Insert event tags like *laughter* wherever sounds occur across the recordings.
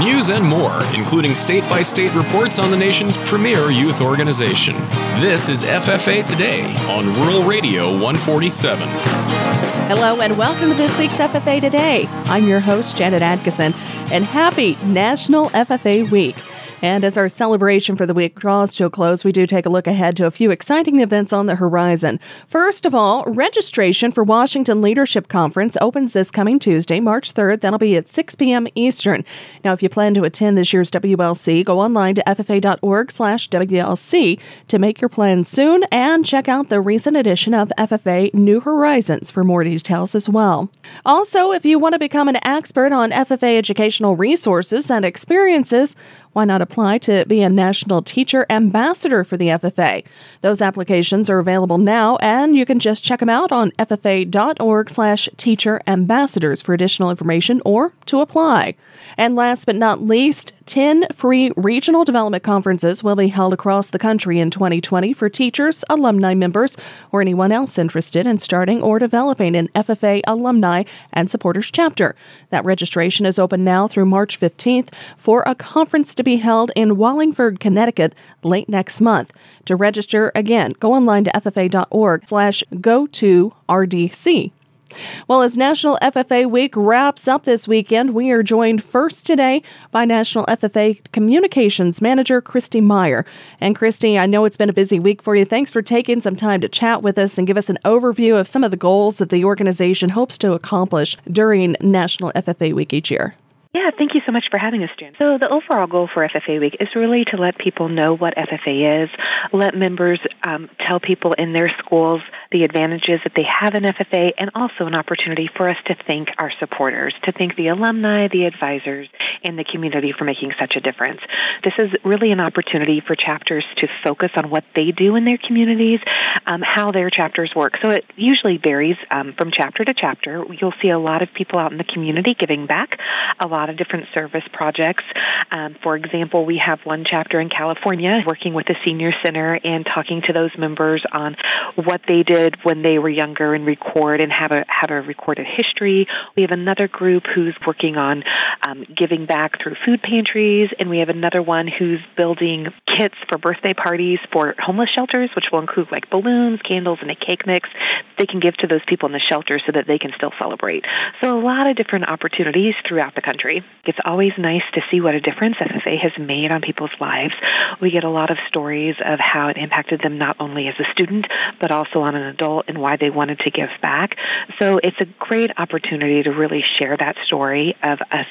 News and more, including state by state reports on the nation's premier youth organization. This is FFA Today on Rural Radio 147. Hello and welcome to this week's FFA Today. I'm your host, Janet Atkinson, and happy National FFA Week. And as our celebration for the week draws to a close, we do take a look ahead to a few exciting events on the horizon. First of all, registration for Washington Leadership Conference opens this coming Tuesday, March 3rd. That'll be at 6 p.m. Eastern. Now, if you plan to attend this year's WLC, go online to ffa.org slash WLC to make your plans soon and check out the recent edition of FFA New Horizons for more details as well. Also, if you want to become an expert on FFA educational resources and experiences, why not apply to be a national teacher ambassador for the FFA? Those applications are available now, and you can just check them out on ffa.org slash teacher ambassadors for additional information or to apply. And last but not least, 10 free regional development conferences will be held across the country in 2020 for teachers, alumni members, or anyone else interested in starting or developing an FFA alumni and supporters chapter. That registration is open now through March 15th for a conference to be held in Wallingford, Connecticut late next month. To register, again, go online to ffa.org slash go to RDC. Well, as National FFA Week wraps up this weekend, we are joined first today by National FFA Communications Manager Christy Meyer. And Christy, I know it's been a busy week for you. Thanks for taking some time to chat with us and give us an overview of some of the goals that the organization hopes to accomplish during National FFA Week each year. Yeah, thank you so much for having us, Jen. So the overall goal for FFA Week is really to let people know what FFA is, let members um, tell people in their schools the advantages that they have in FFA, and also an opportunity for us to thank our supporters, to thank the alumni, the advisors, and the community for making such a difference. This is really an opportunity for chapters to focus on what they do in their communities, um, how their chapters work. So it usually varies um, from chapter to chapter. You'll see a lot of people out in the community giving back, a lot lot of different service projects. Um, for example, we have one chapter in California working with the Senior Center and talking to those members on what they did when they were younger and record and have a have a recorded history. We have another group who's working on um, giving back through food pantries, and we have another one who's building kits for birthday parties for homeless shelters, which will include like balloons, candles, and a cake mix. They can give to those people in the shelter so that they can still celebrate. So a lot of different opportunities throughout the country country. It's always nice to see what a difference FFA has made on people's lives. We get a lot of stories of how it impacted them not only as a student, but also on an adult and why they wanted to give back. So it's a great opportunity to really share that story of us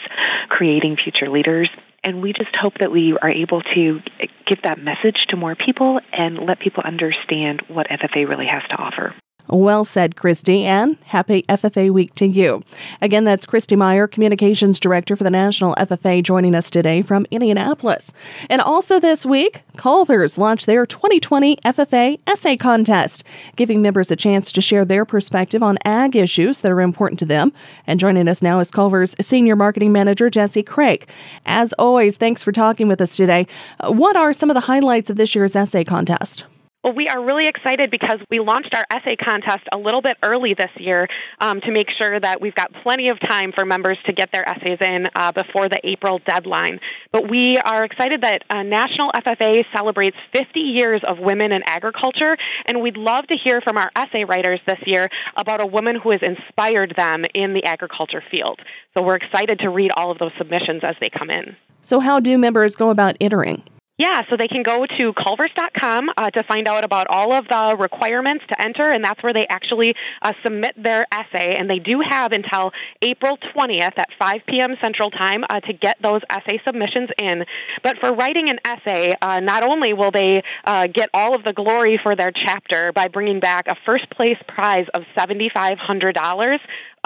creating future leaders and we just hope that we are able to give that message to more people and let people understand what FFA really has to offer. Well said, Christy, and happy FFA week to you. Again, that's Christy Meyer, Communications Director for the National FFA, joining us today from Indianapolis. And also this week, Culver's launched their 2020 FFA Essay Contest, giving members a chance to share their perspective on ag issues that are important to them. And joining us now is Culver's Senior Marketing Manager, Jesse Craig. As always, thanks for talking with us today. Uh, what are some of the highlights of this year's essay contest? Well, we are really excited because we launched our essay contest a little bit early this year um, to make sure that we've got plenty of time for members to get their essays in uh, before the April deadline. But we are excited that uh, National FFA celebrates 50 years of women in agriculture, and we'd love to hear from our essay writers this year about a woman who has inspired them in the agriculture field. So we're excited to read all of those submissions as they come in. So, how do members go about entering? Yeah, so they can go to culvers.com uh, to find out about all of the requirements to enter, and that's where they actually uh, submit their essay. And they do have until April 20th at 5 p.m. Central Time uh, to get those essay submissions in. But for writing an essay, uh, not only will they uh, get all of the glory for their chapter by bringing back a first place prize of $7,500,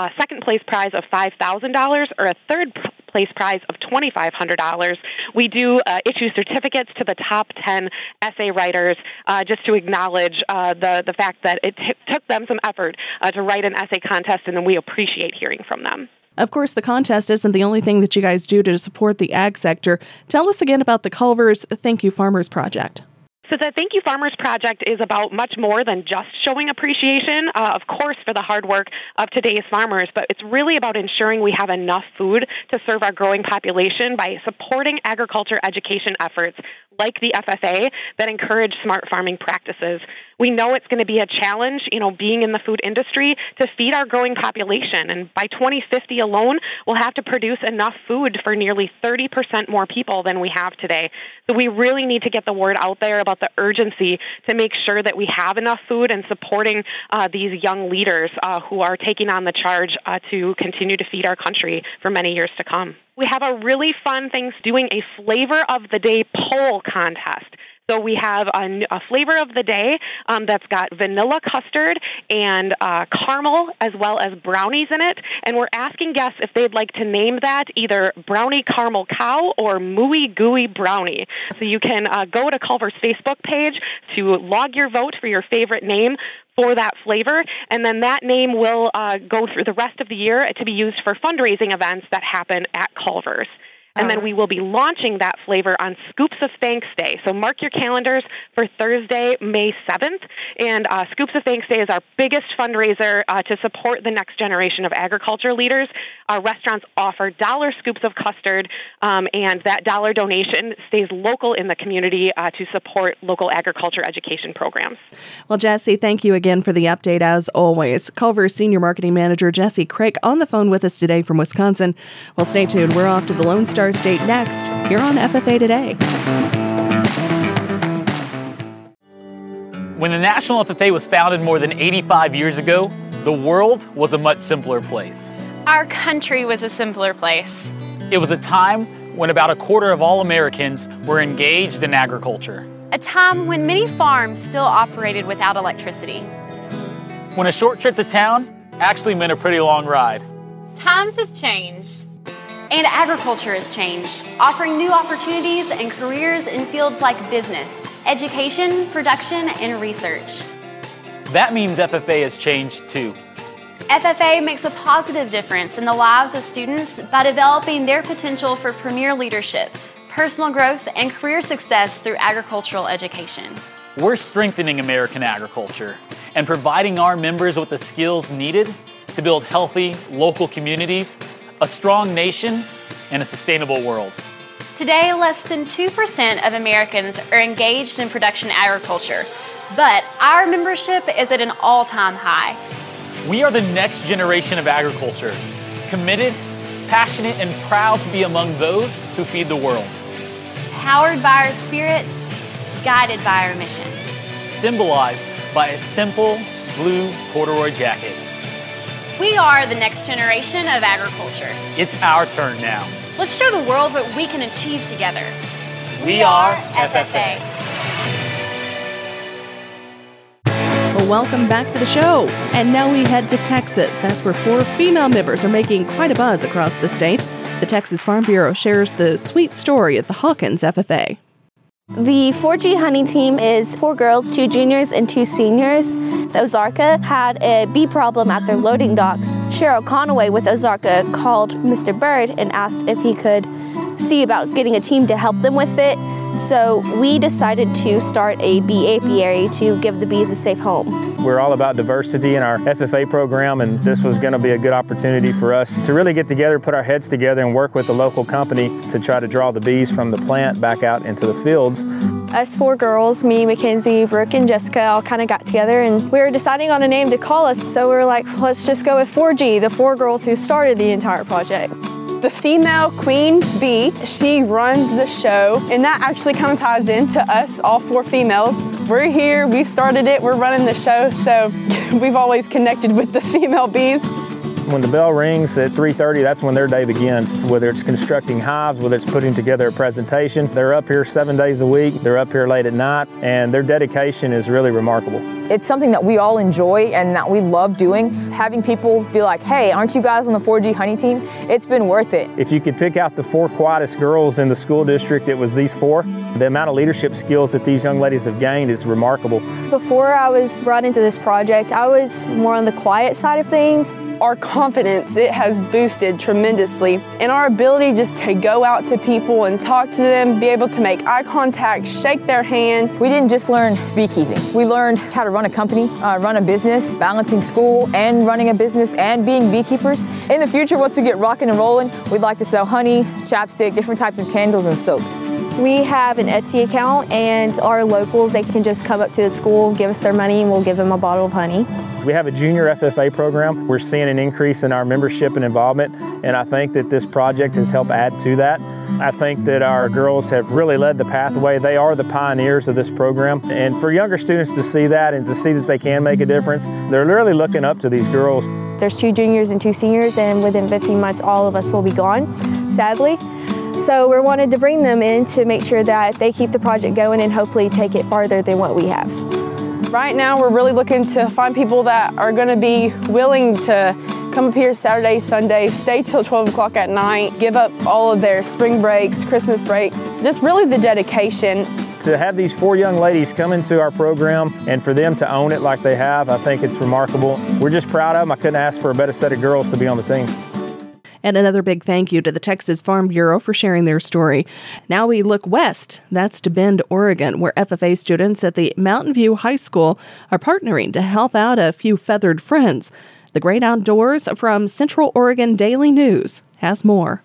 a second place prize of $5,000, or a third place prize of $2,500. We do uh, issue certificates to the top 10 essay writers uh, just to acknowledge uh, the, the fact that it t- took them some effort uh, to write an essay contest, and then we appreciate hearing from them. Of course, the contest isn't the only thing that you guys do to support the ag sector. Tell us again about the Culver's Thank You Farmers Project. So the Thank You Farmers Project is about much more than just showing appreciation, uh, of course, for the hard work of today's farmers, but it's really about ensuring we have enough food to serve our growing population by supporting agriculture education efforts like the FFA that encourage smart farming practices. We know it's going to be a challenge, you know, being in the food industry to feed our growing population. And by 2050 alone, we'll have to produce enough food for nearly 30% more people than we have today. So we really need to get the word out there about the urgency to make sure that we have enough food and supporting uh, these young leaders uh, who are taking on the charge uh, to continue to feed our country for many years to come. We have a really fun thing doing a flavor of the day poll contest. So we have a, a flavor of the day um, that's got vanilla custard and uh, caramel as well as brownies in it. And we're asking guests if they'd like to name that either brownie caramel cow or mooey gooey brownie. So you can uh, go to Culver's Facebook page to log your vote for your favorite name for that flavor, and then that name will uh, go through the rest of the year to be used for fundraising events that happen at Culver's. And then we will be launching that flavor on Scoops of Thanks Day. So mark your calendars for Thursday, May 7th. And uh, Scoops of Thanks Day is our biggest fundraiser uh, to support the next generation of agriculture leaders. Our restaurants offer dollar scoops of custard, um, and that dollar donation stays local in the community uh, to support local agriculture education programs. Well, Jesse, thank you again for the update as always. Culver Senior Marketing Manager Jesse Craig on the phone with us today from Wisconsin. Well, stay tuned. We're off to the Lone Star Star State next here on FFA Today. When the National FFA was founded more than 85 years ago, the world was a much simpler place. Our country was a simpler place. It was a time when about a quarter of all Americans were engaged in agriculture. A time when many farms still operated without electricity. When a short trip to town actually meant a pretty long ride. Times have changed. And agriculture has changed, offering new opportunities and careers in fields like business, education, production, and research. That means FFA has changed too. FFA makes a positive difference in the lives of students by developing their potential for premier leadership, personal growth, and career success through agricultural education. We're strengthening American agriculture and providing our members with the skills needed to build healthy local communities a strong nation, and a sustainable world. Today, less than 2% of Americans are engaged in production agriculture, but our membership is at an all time high. We are the next generation of agriculture, committed, passionate, and proud to be among those who feed the world. Powered by our spirit, guided by our mission. Symbolized by a simple blue corduroy jacket. We are the next generation of agriculture. It's our turn now. Let's show the world what we can achieve together. We, we are FFA. Well, welcome back to the show. And now we head to Texas. That's where four female members are making quite a buzz across the state. The Texas Farm Bureau shares the sweet story of the Hawkins FFA. The 4G Honey team is four girls, two juniors, and two seniors. Ozarka had a bee problem at their loading docks. Cheryl Conaway with Ozarka called Mr. Bird and asked if he could see about getting a team to help them with it. So we decided to start a bee apiary to give the bees a safe home. We're all about diversity in our FFA program, and this was going to be a good opportunity for us to really get together, put our heads together, and work with the local company to try to draw the bees from the plant back out into the fields. Us four girls, me, Mackenzie, Brooke, and Jessica, all kind of got together and we were deciding on a name to call us. So we were like, let's just go with 4G, the four girls who started the entire project the female queen bee. She runs the show, and that actually kind of ties into us, all four females. We're here, we started it, we're running the show, so *laughs* we've always connected with the *laughs* female bees. When the bell rings at 3.30, that's when their day begins. Whether it's constructing hives, whether it's putting together a presentation, they're up here seven days a week, they're up here late at night, and their dedication is really remarkable. It's something that we all enjoy and that we love doing. Having people be like, hey, aren't you guys on the 4G honey team? It's been worth it. If you could pick out the four quietest girls in the school district, it was these four. The amount of leadership skills that these young ladies have gained is remarkable. Before I was brought into this project, I was more on the quiet side of things our confidence it has boosted tremendously and our ability just to go out to people and talk to them be able to make eye contact shake their hand we didn't just learn beekeeping we learned how to run a company uh, run a business balancing school and running a business and being beekeepers in the future once we get rocking and rolling we'd like to sell honey chapstick different types of candles and soaps we have an Etsy account, and our locals they can just come up to the school, give us their money, and we'll give them a bottle of honey. We have a junior FFA program. We're seeing an increase in our membership and involvement, and I think that this project has helped add to that. I think that our girls have really led the pathway. They are the pioneers of this program. And for younger students to see that and to see that they can make a difference, they're really looking up to these girls. There's two juniors and two seniors, and within 15 months, all of us will be gone, sadly. So we wanted to bring them in to make sure that they keep the project going and hopefully take it farther than what we have. Right now we're really looking to find people that are going to be willing to come up here Saturday, Sunday, stay till 12 o'clock at night, give up all of their spring breaks, Christmas breaks, just really the dedication. To have these four young ladies come into our program and for them to own it like they have, I think it's remarkable. We're just proud of them. I couldn't ask for a better set of girls to be on the team. And another big thank you to the Texas Farm Bureau for sharing their story. Now we look west. That's to Bend, Oregon, where FFA students at the Mountain View High School are partnering to help out a few feathered friends. The Great Outdoors from Central Oregon Daily News has more.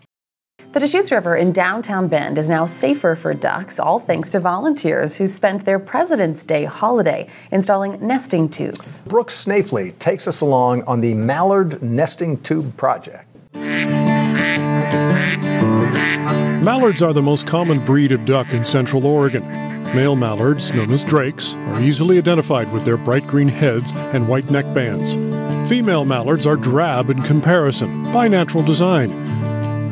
The Deschutes River in downtown Bend is now safer for ducks, all thanks to volunteers who spent their President's Day holiday installing nesting tubes. Brooks Snafely takes us along on the Mallard Nesting Tube Project. Mallards are the most common breed of duck in Central Oregon. Male mallards, known as drakes, are easily identified with their bright green heads and white neck bands. Female mallards are drab in comparison by natural design.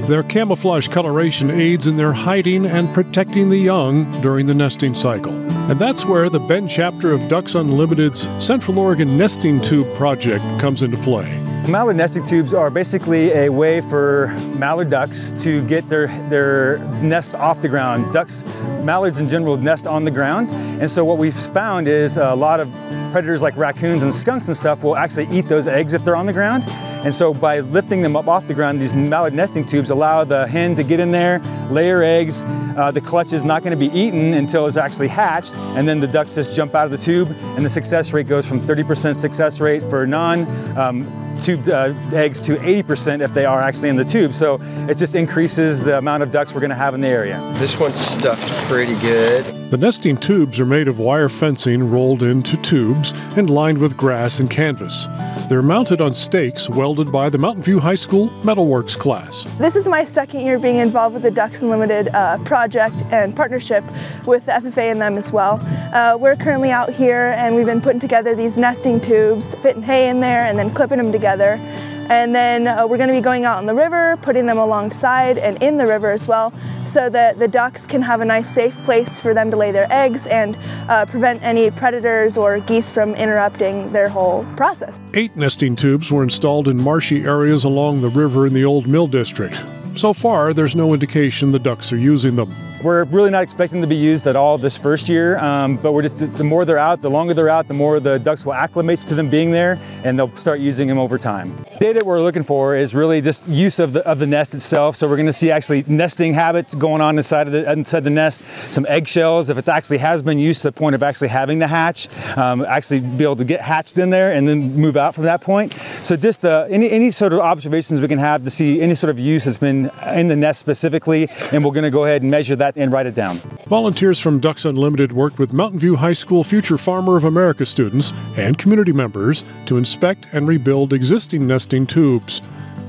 Their camouflage coloration aids in their hiding and protecting the young during the nesting cycle. And that's where the Bend chapter of Ducks Unlimited's Central Oregon Nesting Tube project comes into play. Mallard nesting tubes are basically a way for mallard ducks to get their, their nests off the ground. Ducks, mallards in general nest on the ground. And so what we've found is a lot of predators like raccoons and skunks and stuff will actually eat those eggs if they're on the ground. And so by lifting them up off the ground, these mallard nesting tubes allow the hen to get in there, lay her eggs. Uh, the clutch is not going to be eaten until it's actually hatched, and then the ducks just jump out of the tube, and the success rate goes from 30% success rate for non um, tubed uh, eggs to 80% if they are actually in the tube. So it just increases the amount of ducks we're to have in the area. This one's stuffed pretty good. The nesting tubes are made of wire fencing rolled into tubes and lined with grass and canvas. They're mounted on stakes welded by the Mountain View High School Metalworks class. This is my second year being involved with the Ducks Unlimited uh, project and partnership with the FFA and them as well. Uh, we're currently out here and we've been putting together these nesting tubes, fitting hay in there and then clipping them together. And then uh, we're going to be going out on the river, putting them alongside and in the river as well, so that the ducks can have a nice safe place for them to lay their eggs and uh, prevent any predators or geese from interrupting their whole process. Eight nesting tubes were installed in marshy areas along the river in the Old Mill District. So far, there's no indication the ducks are using them. We're really not expecting to be used at all this first year, um, but we're just the more they're out, the longer they're out, the more the ducks will acclimate to them being there, and they'll start using them over time. Data we're looking for is really just use of the of the nest itself. So we're going to see actually nesting habits going on inside of the inside the nest, some eggshells if it actually has been used to the point of actually having the hatch, um, actually be able to get hatched in there and then move out from that point. So just uh, any any sort of observations we can have to see any sort of use that's been in the nest specifically, and we're going to go ahead and measure that and write it down. Volunteers from Ducks Unlimited worked with Mountain View High School Future Farmer of America students and community members to inspect and rebuild existing nesting tubes.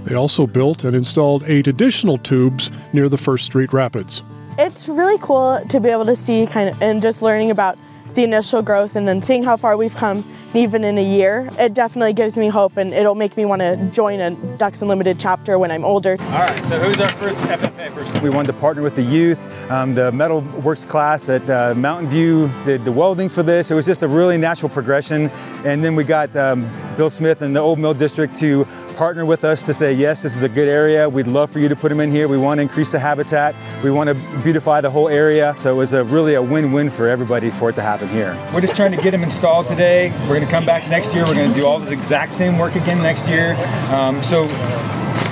They also built and installed eight additional tubes near the First Street Rapids. It's really cool to be able to see kind of and just learning about the initial growth and then seeing how far we've come even in a year, it definitely gives me hope and it'll make me want to join a Ducks Unlimited chapter when I'm older. All right, so who's our first FFA person? We wanted to partner with the youth. Um, the Metal Works class at uh, Mountain View did the welding for this. It was just a really natural progression. And then we got um, Bill Smith and the Old Mill District to partner with us to say, yes, this is a good area. We'd love for you to put them in here. We want to increase the habitat. We want to beautify the whole area. So it was a really a win-win for everybody for it to happen here. We're just trying to get them installed today. We're going to come back next year. We're going to do all this exact same work again next year. Um, so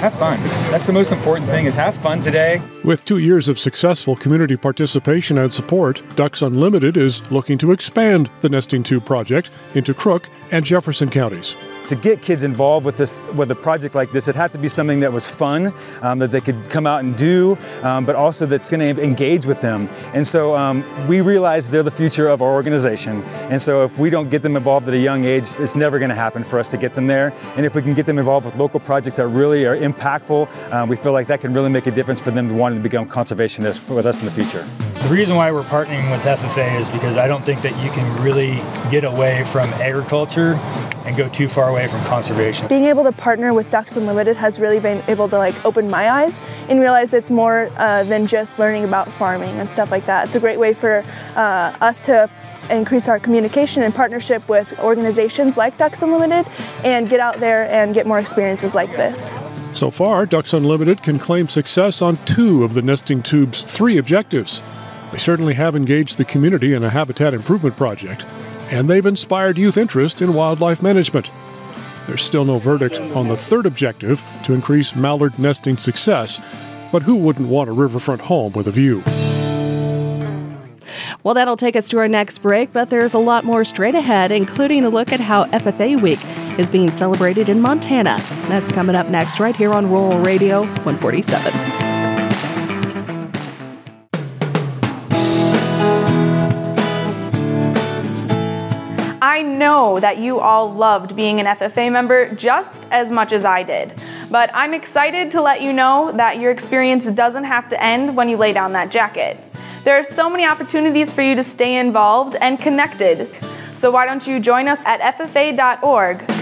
have fun. That's the most important thing is have fun today. With two years of successful community participation and support, Ducks Unlimited is looking to expand the Nesting Tube project into Crook and Jefferson counties to get kids involved with this with a project like this, it had to be something that was fun, um, that they could come out and do, um, but also that's going to engage with them. And so um, we realize they're the future of our organization. And so if we don't get them involved at a young age, it's never going to happen for us to get them there. And if we can get them involved with local projects that really are impactful, uh, we feel like that can really make a difference for them to want to become conservationists with us in the future. The reason why we're partnering with FFA is because I don't think that you can really get away from agriculture and go too far away from conservation. Being able to partner with Ducks Unlimited has really been able to like open my eyes and realize it's more uh, than just learning about farming and stuff like that. It's a great way for uh, us to increase our communication and partnership with organizations like Ducks Unlimited and get out there and get more experiences like this. So far, Ducks Unlimited can claim success on two of the Nesting Tube's three objectives. They certainly have engaged the community in a habitat improvement project, and they've inspired youth interest in wildlife management. There's still no verdict on the third objective to increase mallard nesting success, but who wouldn't want a riverfront home with a view? Well, that'll take us to our next break, but there's a lot more straight ahead, including a look at how FFA Week is being celebrated in Montana. That's coming up next, right here on Rural Radio 147. I know that you all loved being an FFA member just as much as I did. But I'm excited to let you know that your experience doesn't have to end when you lay down that jacket. There are so many opportunities for you to stay involved and connected. So why don't you join us at FFA.org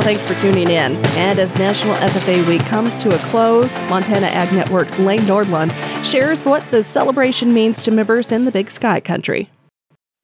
Well, thanks for tuning in. And as National FFA Week comes to a close, Montana Ag Network's Lane Nordlund shares what the celebration means to members in the Big Sky Country.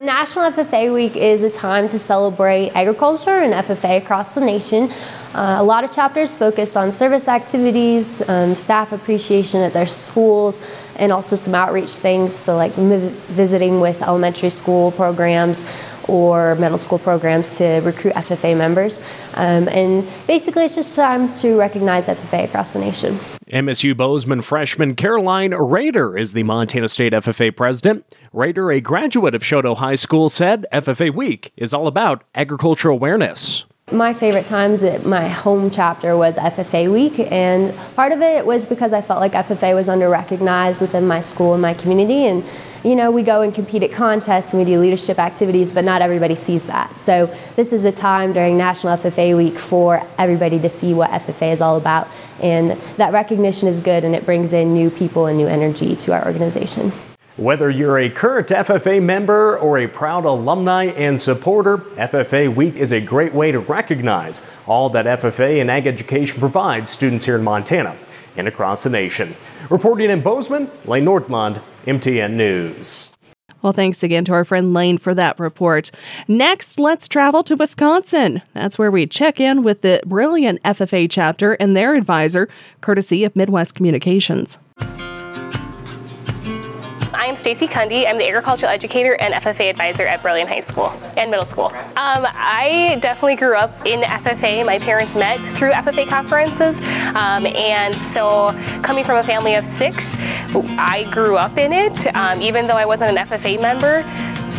National FFA Week is a time to celebrate agriculture and FFA across the nation. Uh, a lot of chapters focus on service activities, um, staff appreciation at their schools, and also some outreach things, so like visiting with elementary school programs or middle school programs to recruit FFA members. Um, and basically, it's just time to recognize FFA across the nation. MSU Bozeman freshman Caroline Rader is the Montana State FFA president. Rader, a graduate of Choteau High School, said FFA Week is all about agricultural awareness. My favorite times at my home chapter was FFA week, and part of it was because I felt like FFA was underrecognized within my school and my community. And you know, we go and compete at contests and we do leadership activities, but not everybody sees that. So this is a time during National FFA Week for everybody to see what FFA is all about, and that recognition is good, and it brings in new people and new energy to our organization. Whether you're a current FFA member or a proud alumni and supporter, FFA Week is a great way to recognize all that FFA and ag education provides students here in Montana and across the nation. Reporting in Bozeman, Lane Nordlund, MTN News. Well, thanks again to our friend Lane for that report. Next, let's travel to Wisconsin. That's where we check in with the Brillion FFA chapter and their advisor, courtesy of Midwest Communications. I am Stacy Cundy. I'm the agricultural educator and FFA advisor at Brillion High School and middle school. Um, I definitely grew up in FFA. My parents met through FFA conferences, um, and so coming from a family of six, I grew up in it. Um, even though I wasn't an FFA member,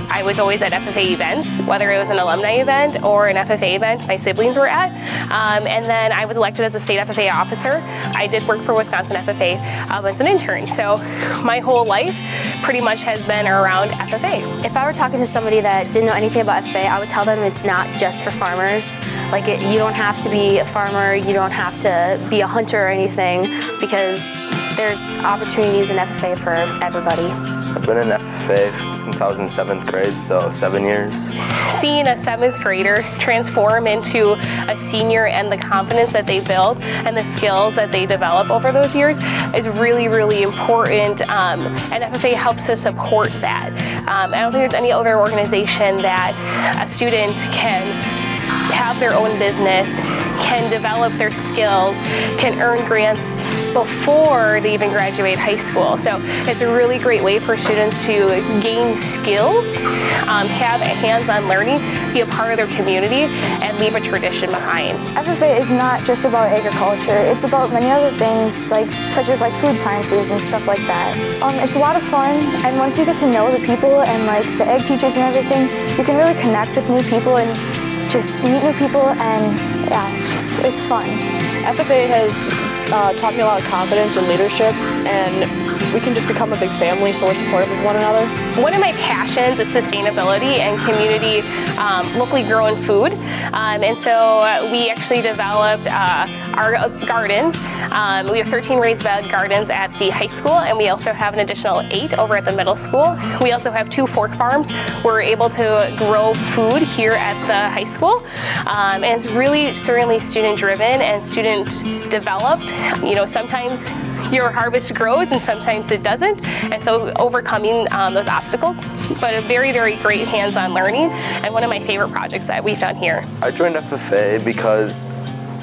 I was always at FFA events, whether it was an alumni event or an FFA event my siblings were at. Um, and then I was elected as a state FFA officer. I did work for Wisconsin FFA um, as an intern. So my whole life pretty much has been around FFA. If I were talking to somebody that didn't know anything about FFA, I would tell them it's not just for farmers. Like it, you don't have to be a farmer, you don't have to be a hunter or anything because there's opportunities in FFA for everybody. I've been in FFA since I was in seventh grade, so seven years. Seeing a seventh grader transform into a senior and the confidence that they build and the skills that they develop over those years is really, really important. Um, and FFA helps to support that. Um, I don't think there's any other organization that a student can have their own business, can develop their skills, can earn grants before they even graduate high school. So it's a really great way for students to gain skills, um, have hands-on learning, be a part of their community, and leave a tradition behind. FFA is not just about agriculture. It's about many other things, like such as like food sciences and stuff like that. Um, it's a lot of fun, and once you get to know the people and like the ag teachers and everything, you can really connect with new people and just meet new people, and yeah, it's just it's fun. FFA has uh, taught me a lot of confidence and leadership, and we can just become a big family, so we're supportive of one another. One of my passions is sustainability and community um, locally grown food. Um, and so we actually developed uh, our gardens. Um, we have 13 raised bed gardens at the high school, and we also have an additional eight over at the middle school. We also have two fork farms. We're able to grow food here at the high school. Um, and it's really certainly student driven and student developed. You know, sometimes your harvest grows and sometimes it doesn't. And so overcoming um, those obstacles, but a very, very great hands-on learning and one of my favorite projects that we've done here. I joined FFA because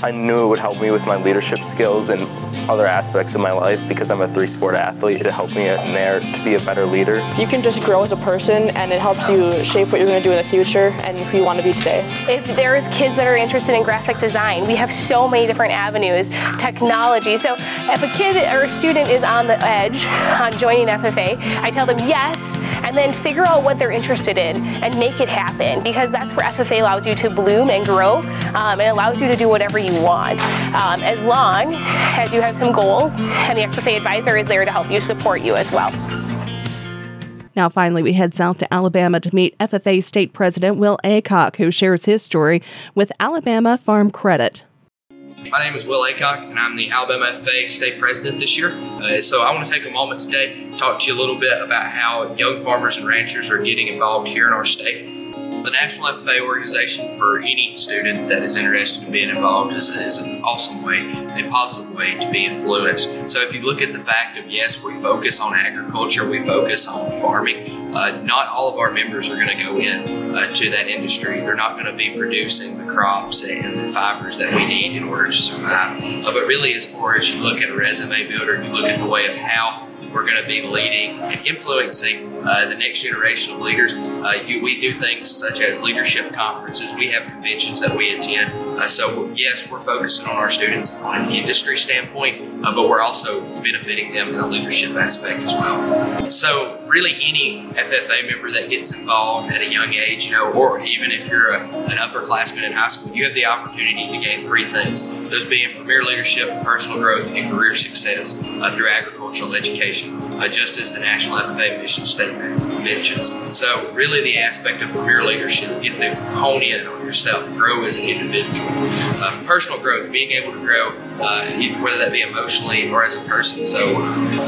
I knew it would help me with my leadership skills and other aspects of my life because I'm a three sport athlete. It helped me in there to be a better leader. You can just grow as a person and it helps you shape what you're going to do in the future and who you want to be today. If there's kids that are interested in graphic design, we have so many different avenues, technology. So if a kid or a student is on the edge on joining FFA, I tell them yes, and then figure out what they're interested in and make it happen because that's where FFA allows you to bloom and grow um, and allows you to do whatever you want um, as long as you have some goals and the FFA advisor is there to help you support you as well. Now, finally, we head south to Alabama to meet FFA State President Will Aycock, who shares his story with Alabama Farm Credit. My name is Will Aycock, and I'm the Alabama FFA State President this year. Uh, so I want to take a moment today to talk to you a little bit about how young farmers and ranchers are getting involved here in our state. The National FFA organization for any student that is interested in being involved is, is an awesome way, a positive way to be influenced. So if you look at the fact of yes, we focus on agriculture, we focus on farming, uh, not all of our members are going to go in uh, to that industry. They're not going to be producing the crops and the fibers that we need in order to survive. Uh, but really, as far as you look at a resume builder, you look at the way of how we're going to be leading and influencing uh, the next generation of leaders. Uh, you, we do things such as leadership conferences. We have conventions that we attend. Uh, so yes, we're focusing on our students on an industry standpoint, uh, but we're also benefiting them in a leadership aspect as well. So really, any FFA member that gets involved at a young age, you know, or even if you're a, an upperclassman in high school, you have the opportunity to gain three things. Those being premier leadership, personal growth, and career success uh, through agricultural education, uh, just as the National FFA mission statement mentions. So, really, the aspect of career leadership, getting to hone in on yourself, grow as an individual. Uh, personal growth, being able to grow, uh, whether that be emotionally or as a person. So,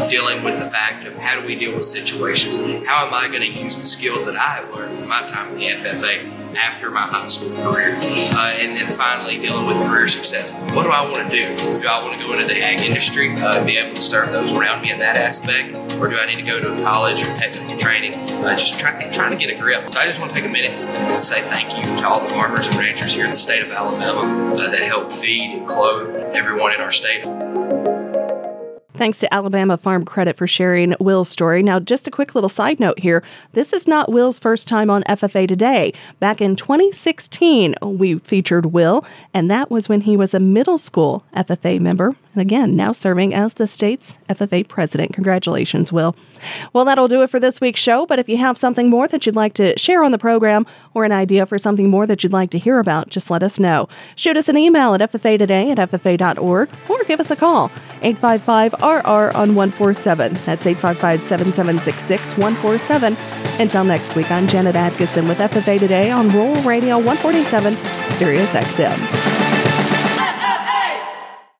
dealing with the fact of how do we deal with situations? How am I going to use the skills that I have learned from my time in the FFA? After my high school career. Uh, and then finally, dealing with career success. What do I want to do? Do I want to go into the ag industry, uh, be able to serve those around me in that aspect? Or do I need to go to a college or technical training? Uh, just try, trying to get a grip. So I just want to take a minute and say thank you to all the farmers and ranchers here in the state of Alabama uh, that help feed and clothe everyone in our state. Thanks to Alabama Farm Credit for sharing Will's story. Now, just a quick little side note here. This is not Will's first time on FFA Today. Back in 2016, we featured Will, and that was when he was a middle school FFA member. And again, now serving as the state's FFA president. Congratulations, Will. Well, that'll do it for this week's show. But if you have something more that you'd like to share on the program or an idea for something more that you'd like to hear about, just let us know. Shoot us an email at FFA today at FFA.org or give us a call 855 RR on 147. That's 855 7766 147. Until next week, I'm Janet Atkinson with FFA Today on Rural Radio 147, Sirius XM.